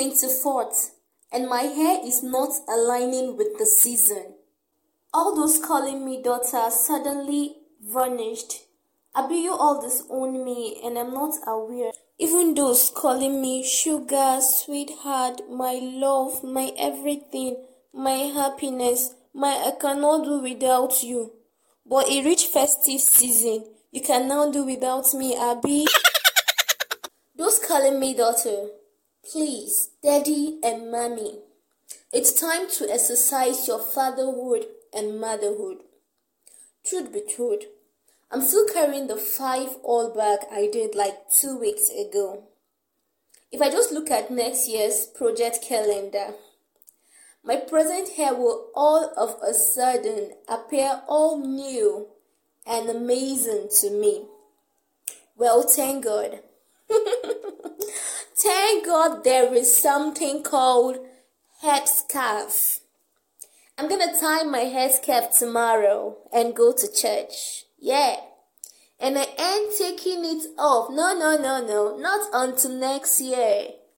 24th and my hair is not aligning with the season. All those calling me daughter suddenly vanished. Abi, you all disown me and I'm not aware. Even those calling me sugar, sweetheart, my love, my everything, my happiness, my I cannot do without you. But it reached festive season. You can now do without me, Abby. those calling me daughter, please, daddy and mommy. It's time to exercise your fatherhood and motherhood. Truth be told, I'm still carrying the five all back I did like two weeks ago. If I just look at next year's project calendar, my present hair will all of a sudden appear all new and amazing to me. Well, thank God. thank God there is something called headscarf. I'm gonna tie my headscarf tomorrow and go to church. Yeah. And I ain't taking it off. No, no, no, no. Not until next year.